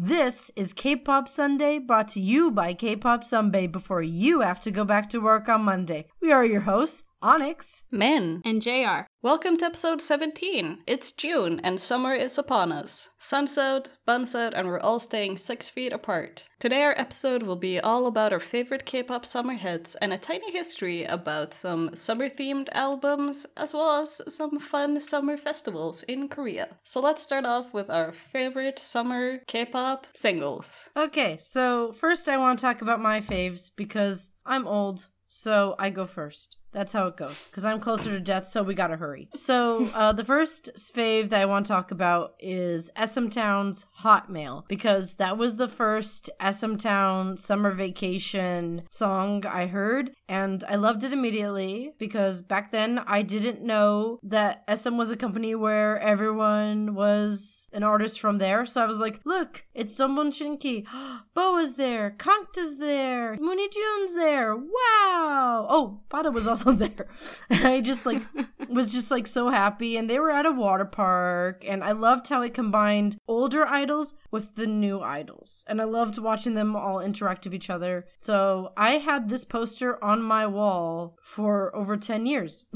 This is K-Pop Sunday brought to you by K-Pop Sunday before you have to go back to work on Monday. We are your hosts, Onyx, Min, and JR. Welcome to episode 17. It's June and summer is upon us. Sun's out, bun's out, and we're all staying six feet apart. Today, our episode will be all about our favorite K pop summer hits and a tiny history about some summer themed albums, as well as some fun summer festivals in Korea. So let's start off with our favorite summer K pop singles. Okay, so first I want to talk about my faves because I'm old, so I go first. That's how it goes. Because I'm closer to death, so we gotta hurry. So, uh, the first fave that I want to talk about is SM Town's Hotmail. Because that was the first SM Town summer vacation song I heard. And I loved it immediately because back then I didn't know that SM was a company where everyone was an artist from there. So I was like, look, it's Dong Bang Shin Ki. Boa's there. Kangta's there. Moon Heejun's there. Wow. Oh, Bada was also there. And I just like was just like so happy. And they were at a water park. And I loved how it combined older idols with the new idols. And I loved watching them all interact with each other. So I had this poster on my wall for over 10 years.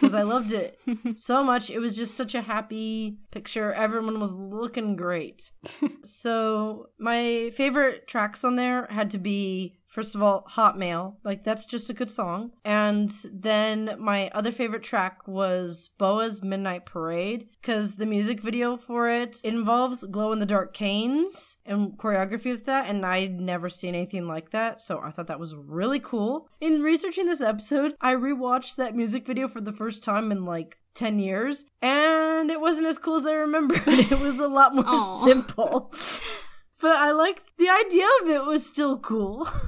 because I loved it so much. It was just such a happy picture. Everyone was looking great. so, my favorite tracks on there had to be First of all, Hotmail. Like, that's just a good song. And then my other favorite track was Boa's Midnight Parade, because the music video for it involves glow in the dark canes and choreography with that. And I'd never seen anything like that. So I thought that was really cool. In researching this episode, I rewatched that music video for the first time in like 10 years, and it wasn't as cool as I remembered. it was a lot more simple. but I like the idea of it was still cool.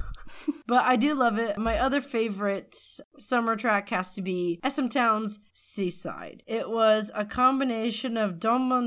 but I do love it. My other favorite summer track has to be SM Town's Seaside. It was a combination of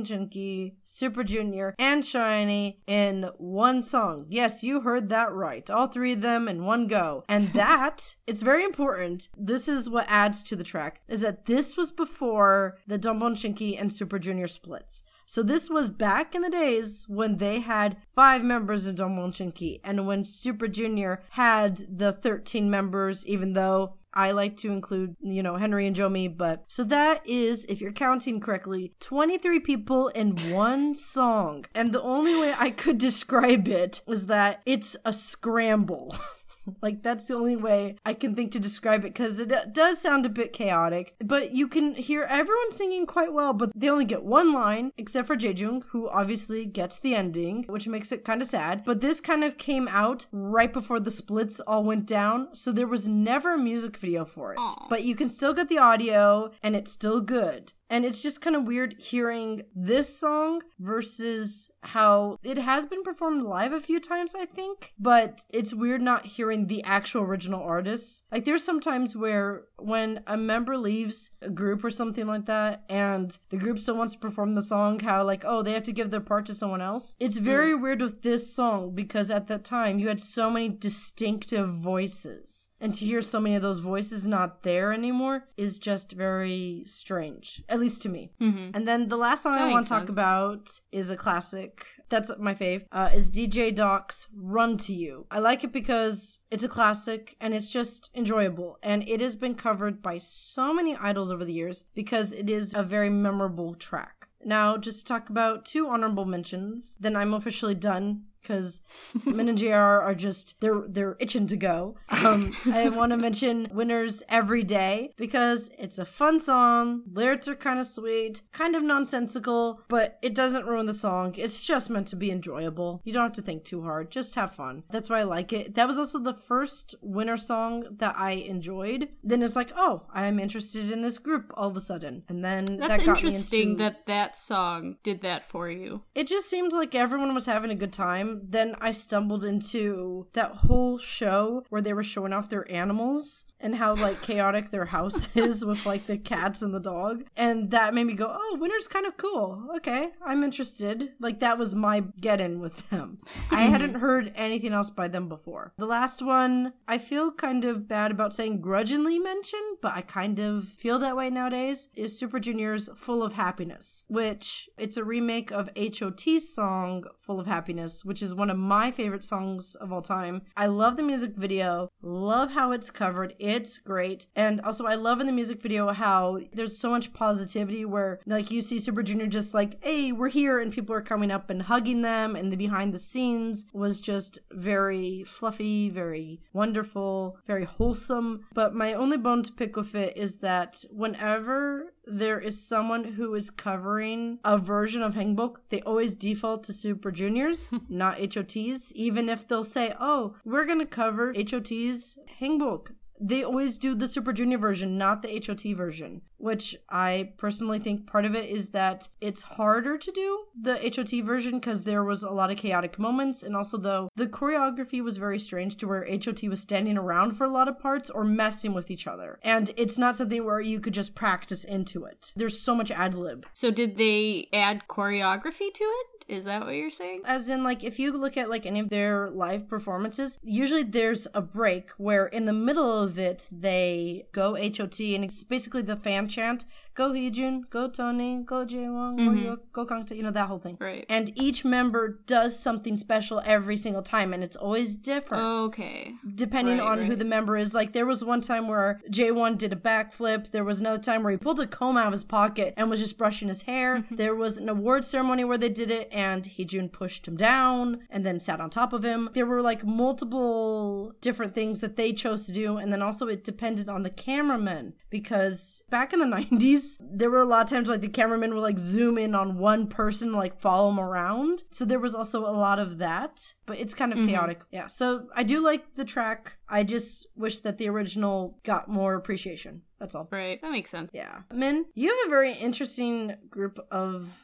Junki, Super Junior, and SHINee in one song. Yes, you heard that right. All three of them in one go. And that, it's very important. This is what adds to the track, is that this was before the Shinki and Super Junior splits. So this was back in the days when they had five members in Dong Bang Shin Ki and when Super Junior had the 13 members, even though I like to include, you know, Henry and Zhou Mi, but so that is, if you're counting correctly, 23 people in one song. And the only way I could describe it was that it's a scramble. Like that's the only way I can think to describe it because it uh, does sound a bit chaotic. But you can hear everyone singing quite well, but they only get one line, except for Jaejoong, who obviously gets the ending, which makes it kind of sad. But this kind of came out right before the splits all went down, so there was never a music video for it. Aw. But you can still get the audio, and it's still good. And it's just kind of weird hearing this song versus how it has been performed live a few times, I think. But it's weird not hearing the actual original artists. Like, there's some times where when a member leaves a group or something like that, and the group still wants to perform the song, how, like, oh, they have to give their part to someone else. It's hmm. very weird with this song because at that time you had so many distinctive voices. And to hear so many of those voices not there anymore is just very strange, at least to me. Mm-hmm. And then the last song That I want to talk about is a classic. That's my fave. Uh, is DJ Doc's "Run to You." I like it because it's a classic and it's just enjoyable, and it has been covered by so many idols over the years because it is a very memorable track. Now, just to talk about two honorable mentions, then I'm officially done because Min and JR are just they're they're itching to go. Um, I want to mention "Winners Every Day" because it's a fun song. Lyrics are kind of sweet, kind of nonsensical, but it doesn't ruin the song. It's just meant to be enjoyable. You don't have to think too hard. Just have fun. That's why I like it. That was also the first winner song that I enjoyed. Then it's like, oh, I'm interested in this group all of a sudden, and then That's that got interesting me into that that song did that for you. it just seemed like everyone was having a good time. Then I stumbled into that whole show where they were showing off their animals. And how like chaotic their house is with like the cats and the dog. And that made me go, oh, Winner's kind of cool. Okay, I'm interested. Like that was my get in with them. I hmm. hadn't heard anything else by them before. The last one, I feel kind of bad about saying grudgingly mentioned, but I kind of feel that way nowadays, is Super Junior's Full of Happiness, which it's a remake of HOT's song Full of Happiness, which is one of my favorite songs of all time. I love the music video, love how it's covered. It's great. And also I love in the music video how there's so much positivity where like you see Super Junior just like, "Hey, we're here," and people are coming up and hugging them and the behind the scenes was just very fluffy, very wonderful, very wholesome. But my only bone to pick with it is that whenever there is someone who is covering a version of Haengbok, they always default to Super Juniors, not HOTs, even if they'll say, oh, we're going to cover HOT's Haengbok. They always do the Super Junior version, not the HOT version, which I personally think part of it is that it's harder to do the HOT version because there was a lot of chaotic moments. And also, though, the choreography was very strange to where HOT was standing around for a lot of parts or messing with each other. And it's not something where you could just practice into it. There's so much ad lib. So did they add choreography to it? Is that what you're saying? As in, like, if you look at like any of their live performances, usually there's a break where in the middle of it they go HOT and it's basically the fan chant go Heejun, go Tony, go Jaewon, go Mhm. Yo, go Kangta, you know, that whole thing. Right. And each member does something special every single time, and it's always different. Okay. Depending Right, on who the member is. Like, there was one time where J1 did a backflip. There was another time where he pulled a comb out of his pocket and was just brushing his hair. there was an award ceremony where they did it, and Heejun pushed him down and then sat on top of him. There were like multiple different things that they chose to do, and then also it depended on the cameraman because back in the 90s, there were a lot of times like the cameramen would like zoom in on one person, like follow them around. So there was also a lot of that, but it's kind of mm-hmm. chaotic. Yeah. So I do like the track. I just wish that the original got more appreciation. That's all. Right. That makes sense. Yeah. Min, you have a very interesting group of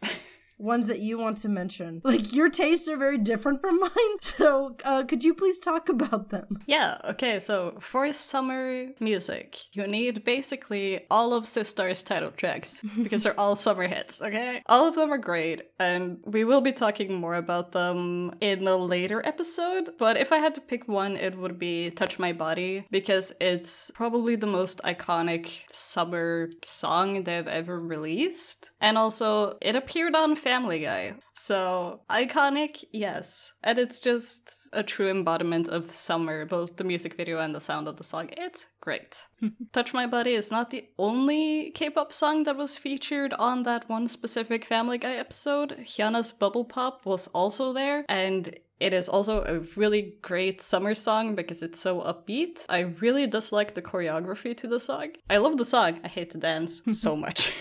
ones that you want to mention. Like your tastes are very different from mine. So uh, could you please talk about them? Yeah, okay, so for summer music, you need basically all of Sistar's title tracks because they're all summer hits, okay? All of them are great, and we will be talking more about them in a later episode. But if I had to pick one, it would be Touch My Body because it's probably the most iconic summer song they've ever released. And also, it appeared on Family Guy. So, iconic, yes. And it's just a true embodiment of summer, both the music video and the sound of the song. It's great. Touch My Body is not the only K pop song that was featured on that one specific Family Guy episode. Hyuna's Bubble Pop was also there, and it is also a really great summer song because it's so upbeat. I really dislike the choreography to the song. I love the song, I hate the dance so much.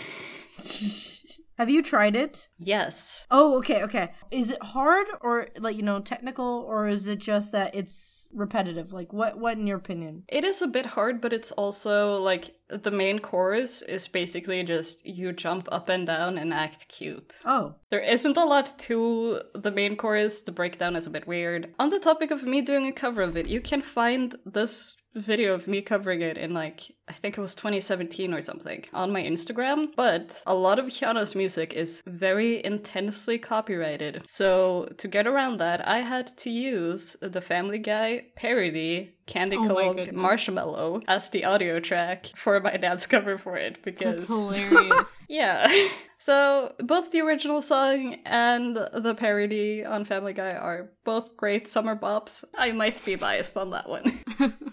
Have you tried it? yes. Oh, okay, okay. Is it hard or like you know technical or is it just that it's repetitive? Like what what in your opinion? It is a bit hard, but it's also like the main chorus is basically just you jump up and down and act cute. Oh. There isn't a lot to the main chorus. The breakdown is a bit weird. On the topic of me doing a cover of it, you can find this video of me covering it in like I think it was 2017 or something on my Instagram. But a lot of Hyuna's music is very intensely copyrighted. So to get around that, I had to use the Family Guy parody Candy Oh Cologne. Marshmallow as the audio track for my dance cover for it because That's hilarious. yeah. So both the original song and the parody on Family Guy are both great summer bops. I might be biased on that one.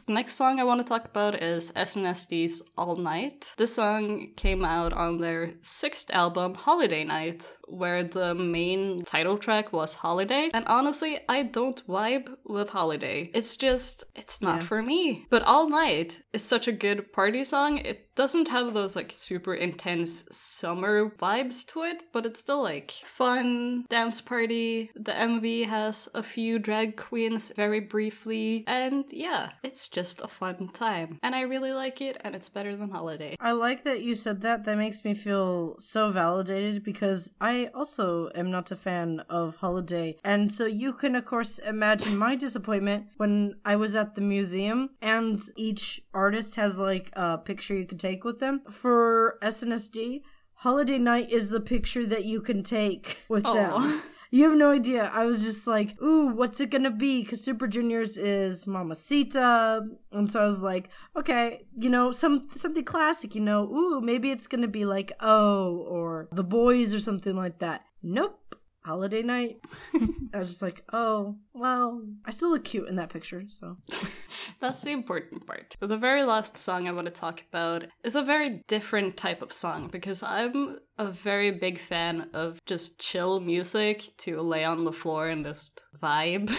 Next song I want to talk about is SNSD All Night. This song came out on their sixth album, Holiday Night, where the main title track was Holiday. And honestly, I don't vibe with Holiday. It's just, it's not Yeah. for me. But All Night is such a good party song. It doesn't have those like super intense summer vibes to it, but it's still like fun dance party. The MV has a few drag queens very briefly, and yeah, it's just a fun time. And I really like it, and it's better than Holiday. I like that you said that. That makes me feel so validated because I also am not a fan of Holiday. And so you can, of course, imagine my disappointment when I was at the museum and each artist has like a picture you can take with them. For SNSD, Holiday Night is the picture that you can take with Aw. them. You have no idea. I was just like, ooh, what's it gonna be? Because Super Juniors is Mamacita, and so I was like, okay, you know, some something classic. You know, ooh, maybe it's gonna be like Oh or The Boys or something like that. Nope. Holiday night. I was just like, oh, well, I still look cute in that picture, so. That's the important part. The very last song I want to talk about is a very different type of song because I'm a very big fan of just chill music to lay on the floor and just vibe.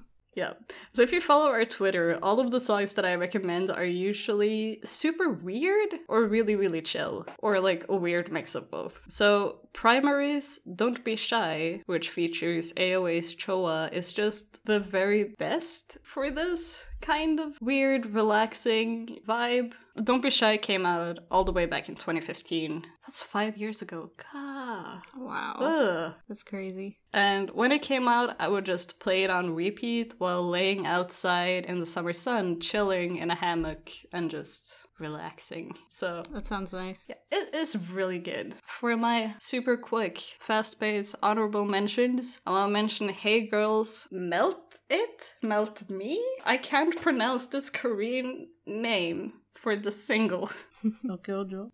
Yeah. So if you follow our Twitter, all of the songs that I recommend are usually super weird or really, really chill, or like a weird mix of both. So Primary's Don't Be Shy, which features AOA's Choa, is just the very best for this kind of weird, relaxing vibe. Don't Be Shy came out all the way back in 2015. That's five years ago. God. Wow. Ugh. That's crazy. And when it came out, I would just play it on repeat while laying outside in the summer sun, chilling in a hammock and just relaxing. So, That sounds nice. yeah, it is really good. For my super quick, fast paced honorable mentions, I want to mention Hey Girls Melt It? Melt Me? I can't pronounce this Korean name for the single.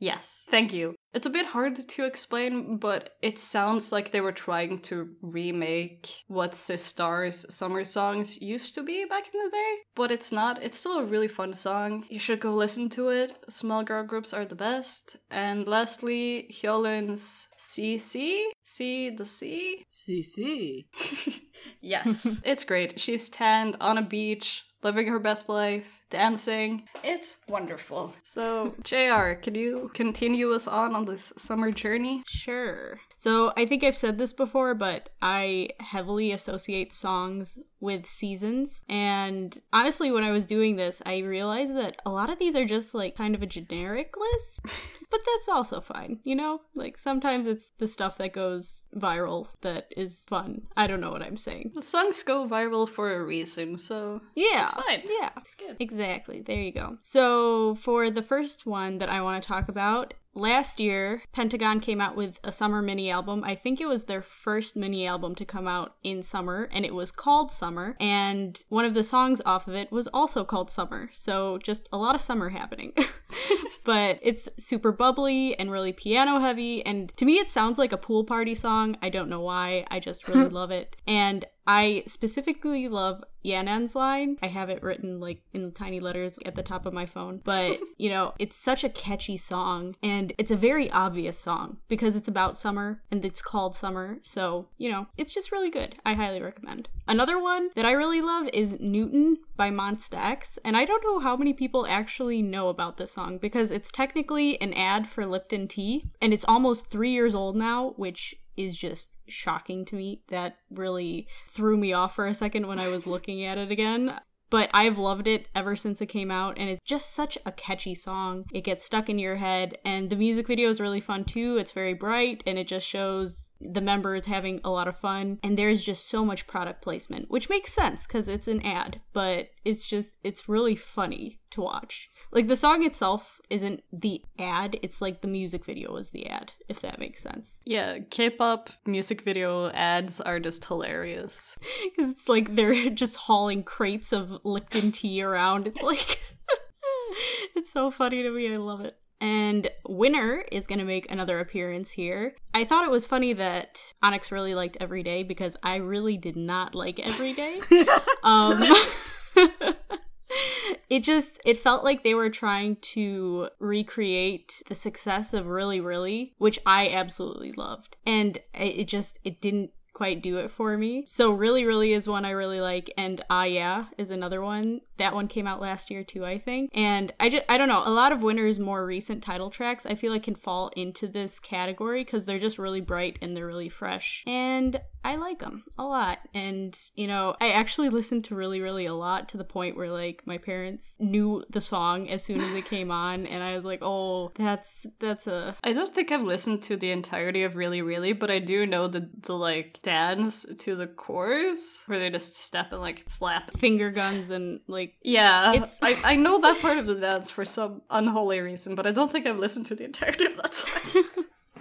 Yes, thank you. It's a bit hard to explain, but it sounds like they were trying to remake what Sistar's summer songs used to be back in the day, but it's not. It's still a really fun song. You should go listen to it. Small girl groups are the best. And lastly, Hyolyn's CC? C C the C? CC. Yes, it's great. She's tanned on a beach, living her best life, dancing. It's wonderful. So, JR, can you continue us on on this summer journey? Sure. So I think I've said this before, but I heavily associate songs with seasons. And honestly, when I was doing this, I realized that a lot of these are just like kind of a generic list. but that's also fine, you know? Like sometimes it's the stuff that goes viral that is fun. I don't know what I'm saying. The songs go viral for a reason, so Yeah. it's fine. Yeah. It's good. Exactly. There you go. So, for the first one that I want to talk about, last year, Pentagon came out with a summer mini album. I think it was their first mini album to come out in summer, and it was called Summer. And one of the songs off of it was also called Summer. So, just a lot of summer happening. but it's super bubbly and really piano heavy. And to me, it sounds like a pool party song. I don't know why. I just really love it. And I specifically love Yanan's line. I have it written like in tiny letters at the top of my phone. But, you know, it's such a catchy song and it's a very obvious song because it's about summer and it's called Summer. So, you know, it's just really good. I highly recommend. Another one that I really love is Newton by Monsta X. And I don't know how many people actually know about this song because it's technically an ad for Lipton tea and it's almost three years old now, which is just shocking to me. That really threw me off for a second when I was looking at it again. But I've loved it ever since it came out, and it's just such a catchy song. It gets stuck in your head, and the music video is really fun too. It's very bright, and it just shows the members having a lot of fun. And there's just so much product placement, which makes sense because it's an ad, but it's just, it's really funny to watch. Like the song itself isn't the ad, it's like the music video is the ad, if that makes sense. Yeah, K-pop music video ads are just hilarious. Because it's like they're just hauling crates of Lipton tea around. It's like, it's so funny to me. I love it. And Winner is going to make another appearance here. I thought it was funny that Onyx really liked Everyday because I really did not like Everyday. um, it just it felt like they were trying to recreate the success of really really which i absolutely loved and it it just it didn't quite do it for me. So really, really is one I really like, and Ah Yeah is another one. That one came out last year too, I think. And I just I don't know. A lot of Winner's more recent title tracks I feel like can fall into this category because they're just really bright and they're really fresh, and I like them a lot. And you know, I actually listened to really, really a lot to the point where like my parents knew the song as soon as it came on, and I was like, oh, that's that's a I don't think I've listened to the entirety of Really Really, but I do know the the like dance to the chorus where they just step and like slap. finger guns and like Yeah, It's- I, I know that part of the dance for some unholy reason, but I don't think I've listened to the entirety of that song.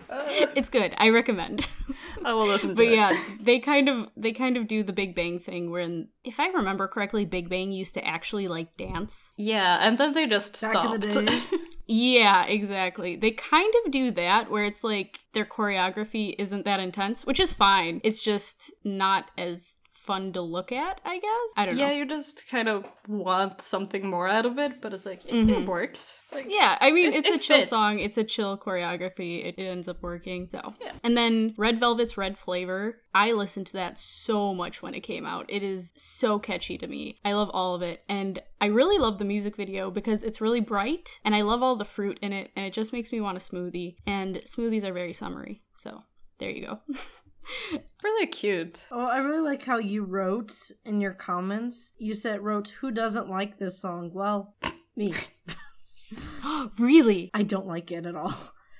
it's good. I recommend. I will listen to but it. yeah, they kind of they kind of do the Big Bang thing when if I remember correctly, Big Bang used to actually like dance. Yeah, and then they just Back stopped. in the days. Yeah, exactly. They kind of do that where it's like their choreography isn't that intense, which is fine. It's just not as fun to look at, I guess. I don't know. yeah, you just kind of want something more out of it, but it's like it, Mhm. it works. Like, Yeah, I mean, It- it's it a chill fits. song. It's a chill choreography. It, it ends up working. So, Yeah. and then Red Velvet's Red Flavor. I listened to that so much when it came out. It is so catchy to me. I love all of it, and I really love the music video because it's really bright, and I love all the fruit in it, and it just makes me want a smoothie. And smoothies are very summery. So there you go. really cute. Oh, I really like how you wrote in your comments. You said wrote who doesn't like this song? Well, me. really? I don't like it at all.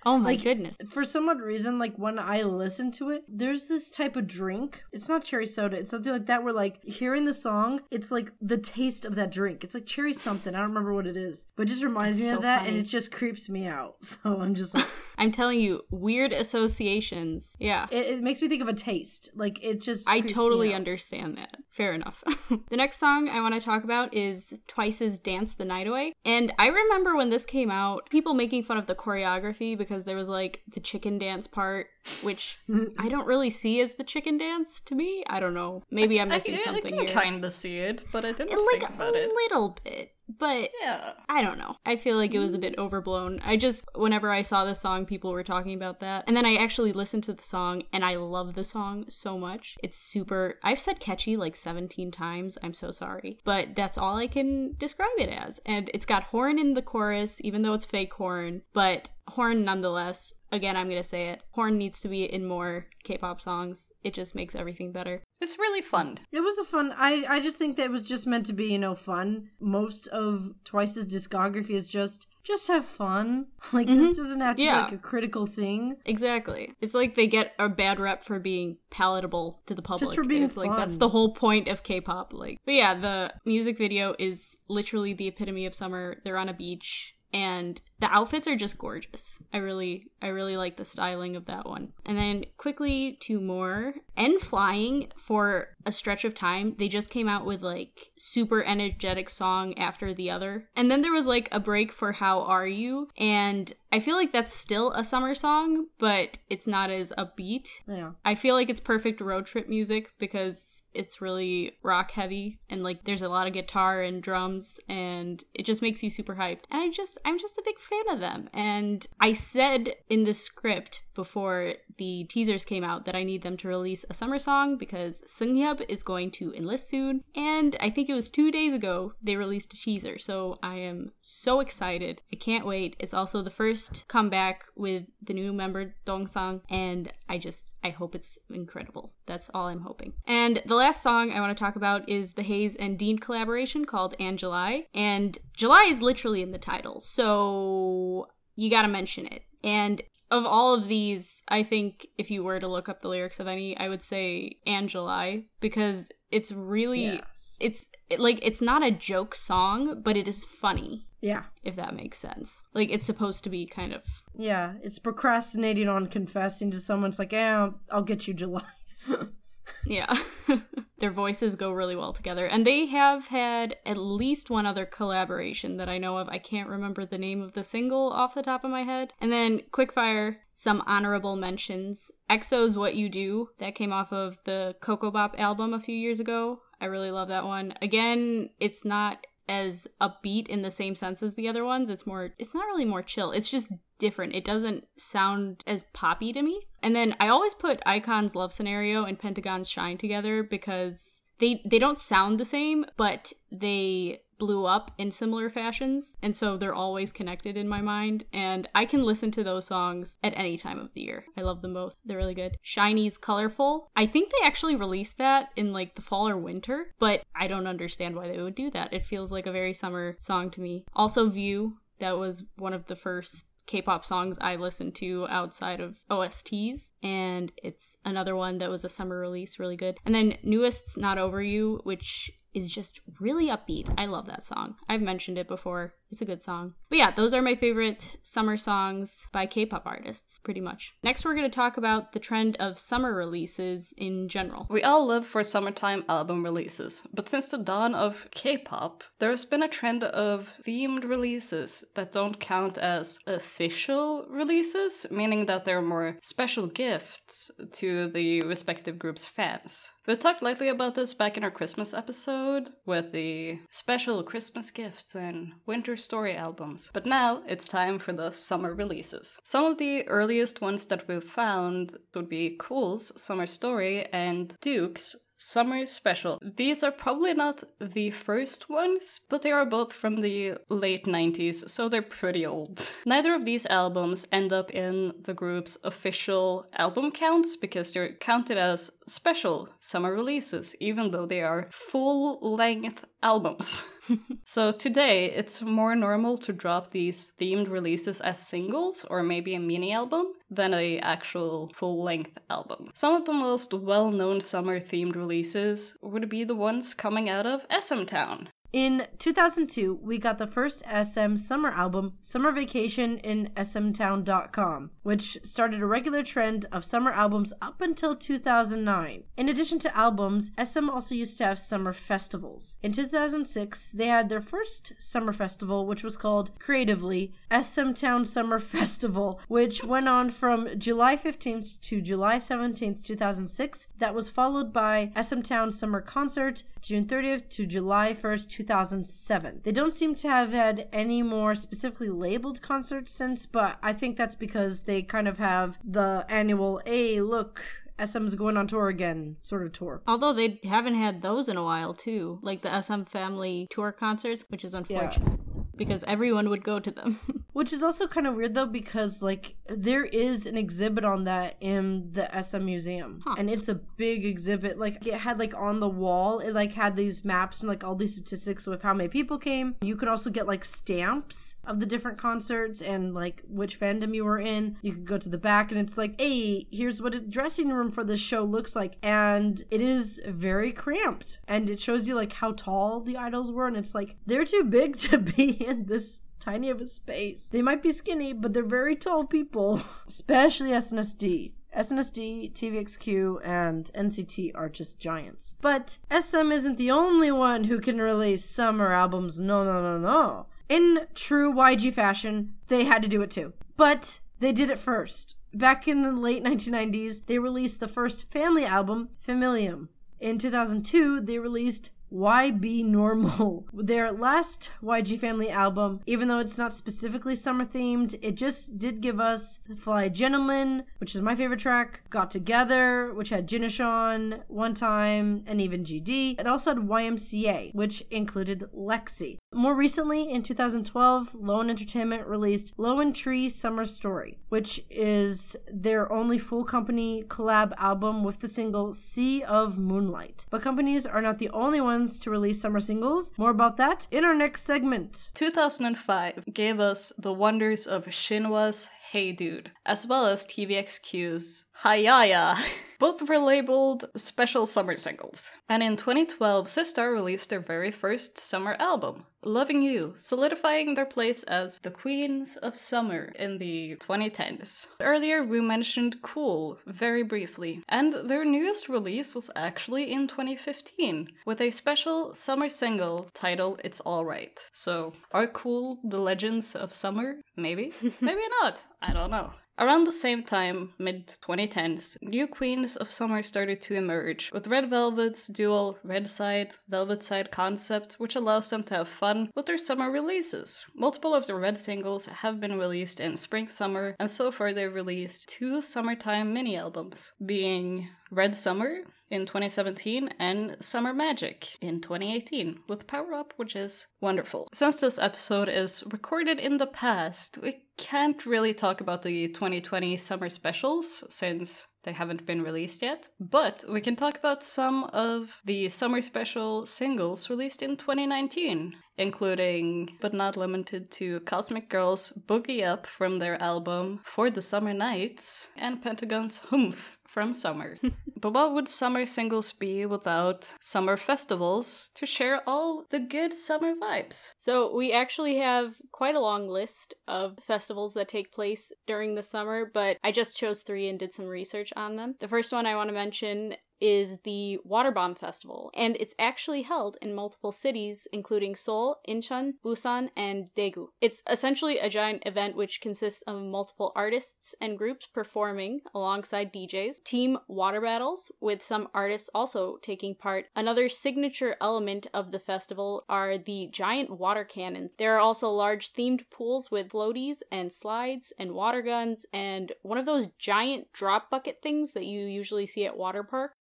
Oh my Like- goodness. For some odd reason, like when I listen to it, there's this type of drink. It's not cherry soda. It's something like that. Where like hearing the song, it's like the taste of that drink. It's like cherry something. I don't remember what it is, but it just reminds That's me so of that, funny. and it just creeps me out. So I'm just like, I'm telling you, weird associations. Yeah. it, it makes me think of a taste. Like it just. I totally understand that. Fair enough. the next song I want to talk about is Twice's Dance the Night Away. And I remember when this came out, people making fun of the choreography because there was like the chicken dance part, which I don't really see as the chicken dance to me. I don't know. Maybe I'm missing I, I something can here. kind of see it, but I didn't like think a about it. little bit. But Yeah. I don't know. I feel like it was a bit overblown. I just, whenever I saw the song, people were talking about that. And then I actually listened to the song and I love the song so much. It's super, I've said catchy like 17 times. I'm so sorry. But that's all I can describe it as. And it's got horn in the chorus, even though it's fake horn, but horn nonetheless. Again, I'm going to say it. Horn needs to be in more K pop songs. It just makes everything better. It's really fun. It was a fun. I I just think that it was just meant to be, you know, fun. Most of Twice's discography is just just have fun. Like this mm-hmm. doesn't have to Yeah. be like a critical thing. Exactly. It's like they get a bad rep for being palatable to the public. Just for being it's like that's the whole point of K-pop. Like, but yeah, the music video is literally the epitome of summer. They're on a beach. And the outfits are just gorgeous. I really, I really like the styling of that one. And then quickly to more and flying for a stretch of time. They just came out with like super energetic song after the other. And then there was like a break for How Are You? And I feel like that's still a summer song, but it's not as upbeat. Yeah. I feel like it's perfect road trip music because it's really rock heavy and like there's a lot of guitar and drums and it just makes you super hyped. And I just I'm just a big fan of them. And I said in the script before the teasers came out that I need them to release a summer song because Sunghyub is going to enlist soon. And I think it was 2 days ago they released a teaser. So I am so excited. I can't wait. It's also the first comeback with the new member Dongsang and I just I hope it's incredible. That's all I'm hoping. And the last song I want to talk about is the Heize and Dean collaboration called And July. And July is literally in the title. So you got to mention it. And of all of these, I think if you were to look up the lyrics of any, I would say And July because it's really Yes. it's it, like it's not a joke song, but it is funny Yeah. if that makes sense. Like it's supposed to be kind of Yeah. It's procrastinating on confessing to someone. It's like, yeah, I'll get you July. Yeah. Their voices go really well together. And they have had at least one other collaboration that I know of. I can't remember the name of the single off the top of my head. And then quickfire, some honorable mentions. EXO's What You Do, that came off of the Ko Ko Bop album a few years ago. I really love that one. Again, it's not as upbeat in the same sense as the other ones. It's more, it's not really more chill. It's just different. It doesn't sound as poppy to me. And then I always put iKON's Love Scenario and Pentagon's Shine together because they they don't sound the same, but they blew up in similar fashions and so they're always connected in my mind and i can listen to those songs at any time of the year. I love them both. They're really good. SHINee's colorful. I think they actually released that in like the fall or winter but i don't understand why they would do that. It feels like a very summer song to me. Also view. That was one of the first K-pop songs I listened to outside of OSTs, and it's another one that was a summer release, really good. And then NU'EST's "Not Over You," which is just really upbeat. I love that song. I've mentioned it before. It's a good song. But yeah, those are my favorite summer songs by K pop artists, pretty much. Next, we're going to talk about the trend of summer releases in general. We all live for summertime album releases, but since the dawn of K pop, there's been a trend of themed releases that don't count as official releases, meaning that they're more special gifts to the respective group's fans. We talked lightly about this back in our Christmas episode with the special Christmas gifts and winter story albums. But now it's time for the summer releases. Some of the earliest ones that we've found would be Cool's Summer Story and Duke's Summer Special. These are probably not the first ones, but they are both from the late 90s, so they're pretty old. Neither of these albums end up in the group's official album counts because they're counted as special summer releases, even though they are full length albums. so today, it's more normal to drop these themed releases as singles or maybe a mini album than a actual full-length album. Some of the most well-known summer themed releases would be the ones coming out of SM Town. In 2002, we got the first SM summer album, Summer Vacation in smtown.com, which started a regular trend of summer albums up until 2009. In addition to albums, SM also used to have summer festivals. In 2006, they had their first summer festival, which was called creatively SM Town Summer Festival, which went on from July 15th to July 17th, 2006. That was followed by SM Town Summer Concert, June 30th to July 1st, 2007. They don't seem to have had any more specifically labeled concerts since, but I think that's because they kind of have the annual, hey, look, SM's going on tour again sort of tour. Although they haven't had those in a while too, like the SM Family tour concerts, which is unfortunate. Yeah because everyone would go to them. Which is also kind of weird though, because like there is an exhibit on that in the SM Museum, huh. and it's a big exhibit. Like it had like on the wall, it like had these maps and like all these statistics with how many people came. You could also get like stamps of the different concerts and like which fandom you were in. You could go to the back and it's like, hey, here's what a dressing room for this show looks like, and it is very cramped, and it shows you like how tall the idols were, and it's like they're too big to be in this tiny of a space. They might be skinny, but they're very tall people, especially SNSD. SNSD, TVXQ, and NCT are just giants. But SM isn't the only one who can release summer albums. No, no, no, no. In true YG fashion, they had to do it too. But they did it first. Back in the late 1990s, they released the first family album, Familium. In 2002, they released why Be Normal? Their last YG Family album, even though it's not specifically summer themed, it just did give us Fly Gentleman, which is my favorite track, Got Together, which had Jinusean on one time, and even GD. It also had YMCA, which included Lexy. More recently, in 2012, LOEN Entertainment released LOEN Tree Summer Story, which is their only full company collab album with the single Sea of Moonlight. But companies are not the only ones to release summer singles. More about that in our next segment. 2005 gave us the wonders of Shinhwa's Hey Dude, as well as TVXQ's Hayaya. Both were labeled special summer singles. And in 2012, Sistar released their very first summer album, Loving You, solidifying their place as the queens of summer in the 2010s. Earlier, we mentioned Cool very briefly, and their newest release was actually in 2015 with a special summer single titled It's Alright. So, are Cool the legends of summer? Maybe? Maybe not. I don't know. Around the same time, mid 2010s, new queens of summer started to emerge, with Red Velvet's dual Red Side, Velvet Side concept, which allows them to have fun with their summer releases. Multiple of the Red singles have been released in spring summer, and so far they've released two summertime mini albums, being Red Summer in 2017 and Summer Magic in 2018 with Power Up, which is wonderful. Since this episode is recorded in the past, we can't really talk about the 2020 summer specials since they haven't been released yet, but we can talk about some of the summer special singles released in 2019, including, but not limited to, Cosmic Girls' Boogie Up from their album For the Summer Nights, and Pentagon's Humph from summer. but what would summer singles be without summer festivals to share all the good summer vibes? So, we actually have quite a long list of festivals that take place during the summer, but I just chose three and did some research on them. The first one I want to mention is the Water Bomb Festival, and it's actually held in multiple cities, including Seoul, Incheon, Busan, and Daegu. It's essentially a giant event which consists of multiple artists and groups performing alongside DJs, team water battles, with some artists also taking part. Another signature element of the festival are the giant water cannons. There are also large themed pools with floaties and slides and water guns, and one of those giant drop bucket things that you usually see at water park.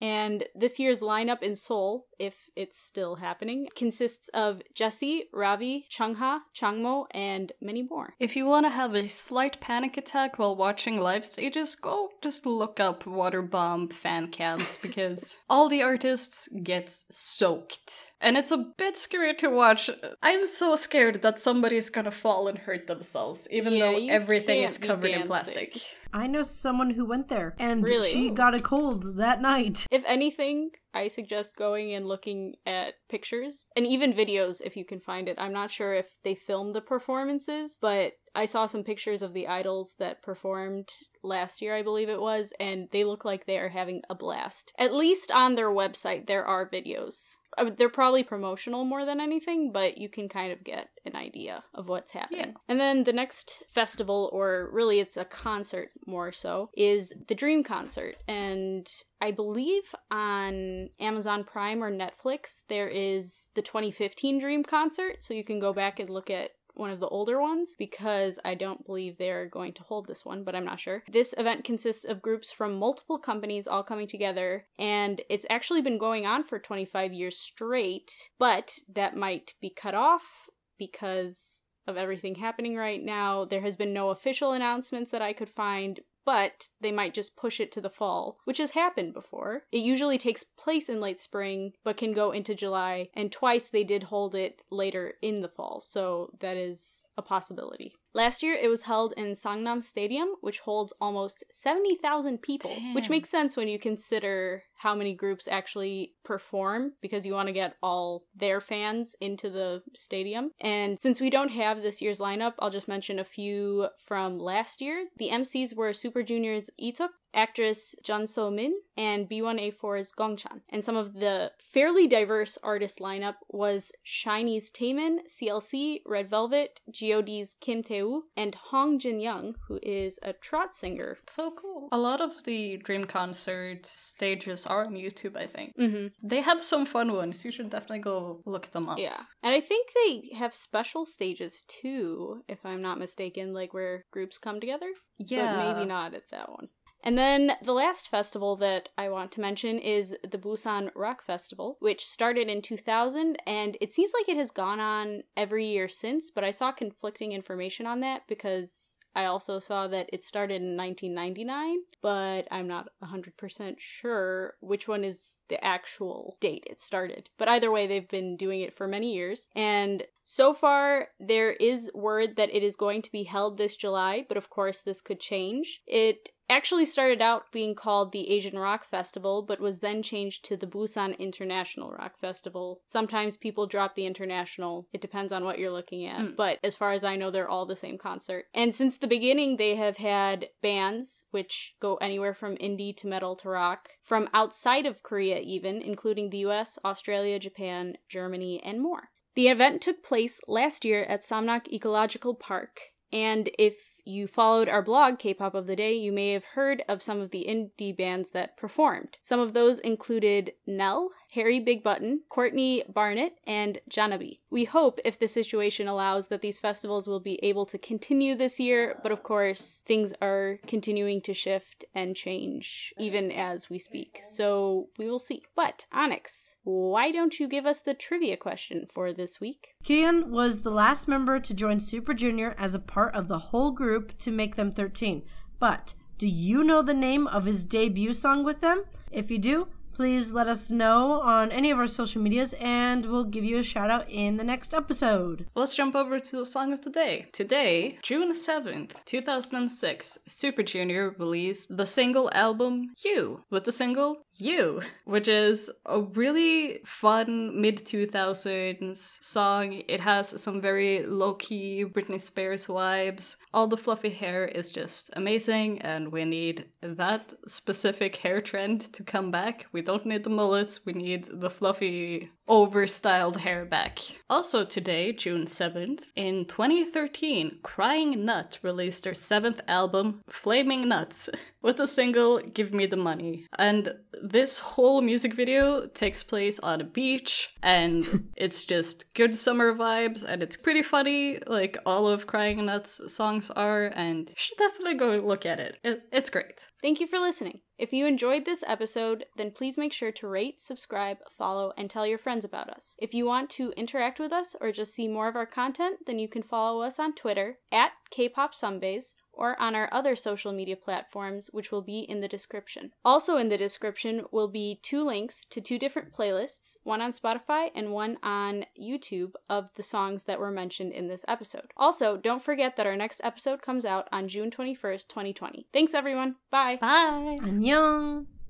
This year's lineup in Seoul, if it's still happening, consists of Jessi, Ravi, Chungha, Changmo, and many more. If you want to have a slight panic attack while watching live stages, go just look up Water Bomb fan cams because all the artists get soaked. And it's a bit scary to watch. I'm so scared that somebody's gonna fall and hurt themselves, even Yeah, though everything is covered in plastic. I know someone who went there and Really? she got a cold that night. If anything, I suggest going and looking at pictures and even videos if you can find it. I'm not sure if they filmed the performances, but I saw some pictures of the idols that performed last year, I believe it was, and they look like they are having a blast. At least on their website, there are videos. They're probably promotional more than anything, but you can kind of get an idea of what's happening. And then the next festival, or really it's a concert more so, is the Dream Concert. And I believe on Amazon Prime or Netflix, there is the 2015 Dream Concert, so you can go back and look at one of the older ones because I don't believe they're going to hold this one, but I'm not sure. This event consists of groups from multiple companies all coming together, and it's actually been going on for 25 years straight, but that might be cut off because of everything happening right now. There has been no official announcements that I could find, but they might just push it to the fall, which has happened before. It usually takes place in late spring, but can go into July, and twice they did hold it later in the fall, so that is a possibility. Last year, it was held in Sangam Stadium, which holds almost 70,000 people, which makes sense when you consider how many groups actually perform because you want to get all their fans into the stadium. And since we don't have this year's lineup, I'll just mention a few from last year. The MCs were Super Junior's Leeteuk, actress Jun So Min, and B1A4's Gongchan. And some of the fairly diverse artist lineup was SHINee's Taemin, CLC, Red Velvet, GOD's Kim Tae-woo, and Hong Jin Young, who is a trot singer. So cool. A lot of the Dream Concert stages are on YouTube, I think. Mm-hmm. They have some fun ones. You should definitely go look them up. Yeah. And I think they have special stages too, if I'm not mistaken, like where groups come together. Yeah. But maybe not at that one. And then the last festival that I want to mention is the Busan Rock Festival, which started in 2000 and it seems like it has gone on every year since, but I saw conflicting information on that because I also saw that it started in 1999, but I'm not 100% sure which one is the actual date it started. But either way, they've been doing it for many years. And so far, there is word that it is going to be held this July, but of course, this could change. It actually started out being called the Asian Rock Festival, but was then changed to the Busan International Rock Festival. Sometimes people drop the international, it depends on what you're looking at, Mm. but as far as I know, they're all the same concert. And since the beginning, they have had bands, which go anywhere from indie to metal to rock, from outside of Korea, even, including the US, Australia, Japan, Germany, and more. The event took place last year at Samnak Ecological Park, and if you followed our blog, K pop of the Day, you may have heard of some of the indie bands that performed. Some of those included Nell, Harry Big Button, Courtney Barnett, and Jannabi. We hope, if the situation allows, that these festivals will be able to continue this year, but of course, things are continuing to shift and change even as we speak. So we will see. But, Onyx, why don't you give us the trivia question for this week? Kyuhyun was the last member to join Super Junior as a part of the whole group to make them 13. But do you know the name of his debut song with them? If you do, please let us know on any of our social medias and we'll give you a shout out in the next episode. Let's jump over to the song of the day. Today, June 7th, 2006, Super Junior released the single album You with the single You, which is a really fun mid 2000s song. It has some very low key Britney Spears vibes. All the fluffy hair is just amazing, and we need that specific hair trend to come back. We don't need the mullets, we need the fluffy, overstyled hair back. Also, today, June 7th, in 2013, Crying Nut released their seventh album, Flaming Nuts, with the single Give Me the Money. And this whole music video takes place on a beach, and it's just good summer vibes, and it's pretty funny, like all of Crying Nuts songs are, and you should definitely go look at it. it it's great. Thank you for listening. If you enjoyed this episode, then please make sure to rate, subscribe, follow, and tell your friends about us. If you want to interact with us or just see more of our content, then you can follow us on Twitter at Kpop Sunbays or on our other social media platforms, which will be in the description. Also, in the description will be two links to two different playlists one on Spotify and one on YouTube of the songs that were mentioned in this episode. Also, don't forget that our next episode comes out on June 21st, 2020. Thanks, everyone. Bye. Bye. Annyeong!